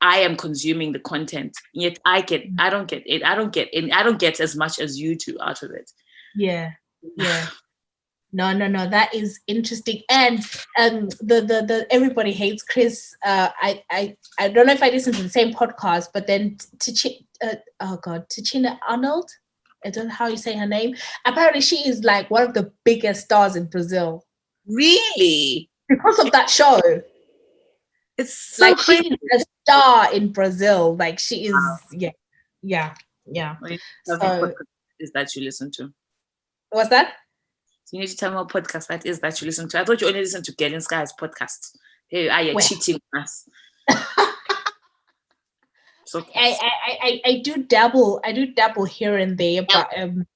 I am consuming the content, yet I get I don't get it. I don't get it. I don't get as much as you do out of it. Yeah, yeah. No, no, no. That is interesting. And um, the the the everybody hates Chris. Uh, I I I don't know if I listened to the same podcast, but then Tichina, uh, oh god, Tichina Arnold. I don't know how you say her name. Apparently, she is like one of the biggest stars in Brazil. Really? Because of that show. It's so like she's a star in Brazil. Like she is, wow. yeah, yeah, yeah. So, is that you listen to? What's that? You need to tell me what podcast that is that you listen to. I thought you only listen to Girl in Skies podcast. Hey, are you cheating us? so I, I, I, I do dabble. I do dabble here and there, but um,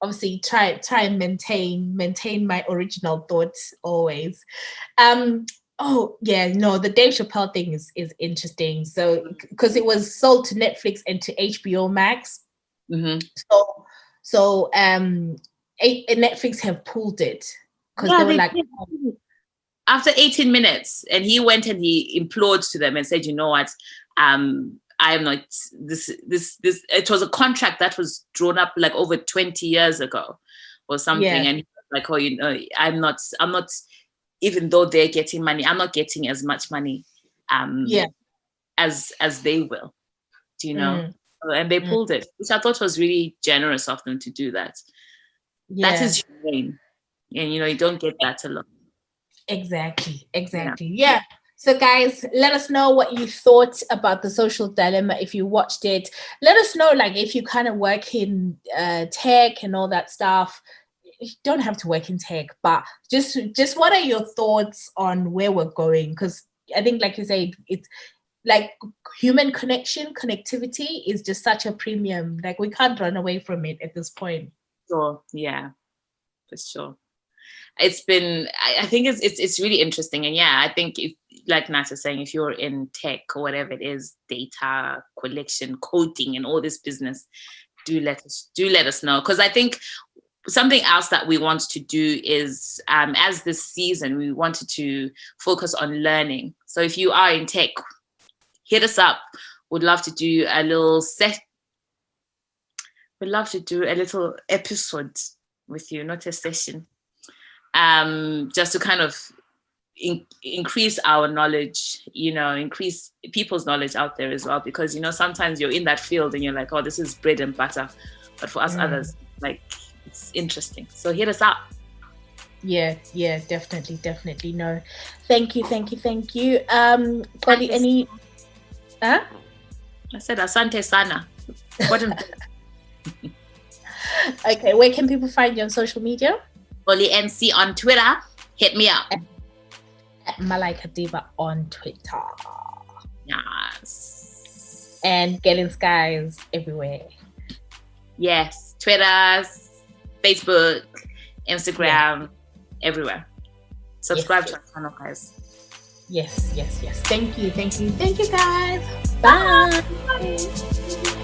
obviously try try and maintain maintain my original thoughts always. Um, oh yeah, no, the Dave Chappelle thing is is interesting. So because it was sold to Netflix and to HBO Max. Mm-hmm. So so um Netflix have pulled it because yeah, they were they like. Oh. After 18 minutes, and he went and he implored to them and said, "You know what? Um, I am not this this this. It was a contract that was drawn up like over 20 years ago, or something." Yeah. And like, "Oh, you know, I'm not. I'm not. Even though they're getting money, I'm not getting as much money. Um, yeah, as as they will. Do you know?" Mm. And they mm. pulled mm. it, which I thought was really generous of them to do that yeah. that is name and you know you don't get that a lot exactly exactly yeah. yeah. So, guys, let us know what you thought about the social dilemma if you watched it. Let us know, like, if you kind of work in uh, tech and all that stuff. You don't have to work in tech, but just, just what are your thoughts on where we're going? Because I think, like you said, it's like human connection, connectivity is just such a premium. Like, we can't run away from it at this point sure. Yeah, for sure. It's been. I, think it's, it's it's really interesting, and yeah, I think if like is saying, if you're in tech or whatever it is, data collection, coding, and all this business, do let us do let us know because I think something else that we want to do is um, as this season we wanted to focus on learning so if you are in tech hit us up would love to do a little set we'd love to do a little episode with you, not a session, um, just to kind of in, increase our knowledge, you know, increase people's knowledge out there as well. Because, you know, sometimes you're in that field and you're like, oh, this is bread and butter. But for us mm. others, like, it's interesting. So hit us up. Yeah, yeah, definitely, definitely. No, thank you, thank you, thank you. Um, Polly, any? Huh? I said asante sana. What? okay, where can people find you on social media? Xolie NC on Twitter. Hit me up. At Malaika Diva on Twitter. Yes. And Girl in Skies everywhere. Yes. Twitter, Facebook, Instagram, yeah. everywhere. Subscribe yes, to our channel, guys. Yes, yes, yes. Thank you, thank you, thank you, guys. Bye. Bye.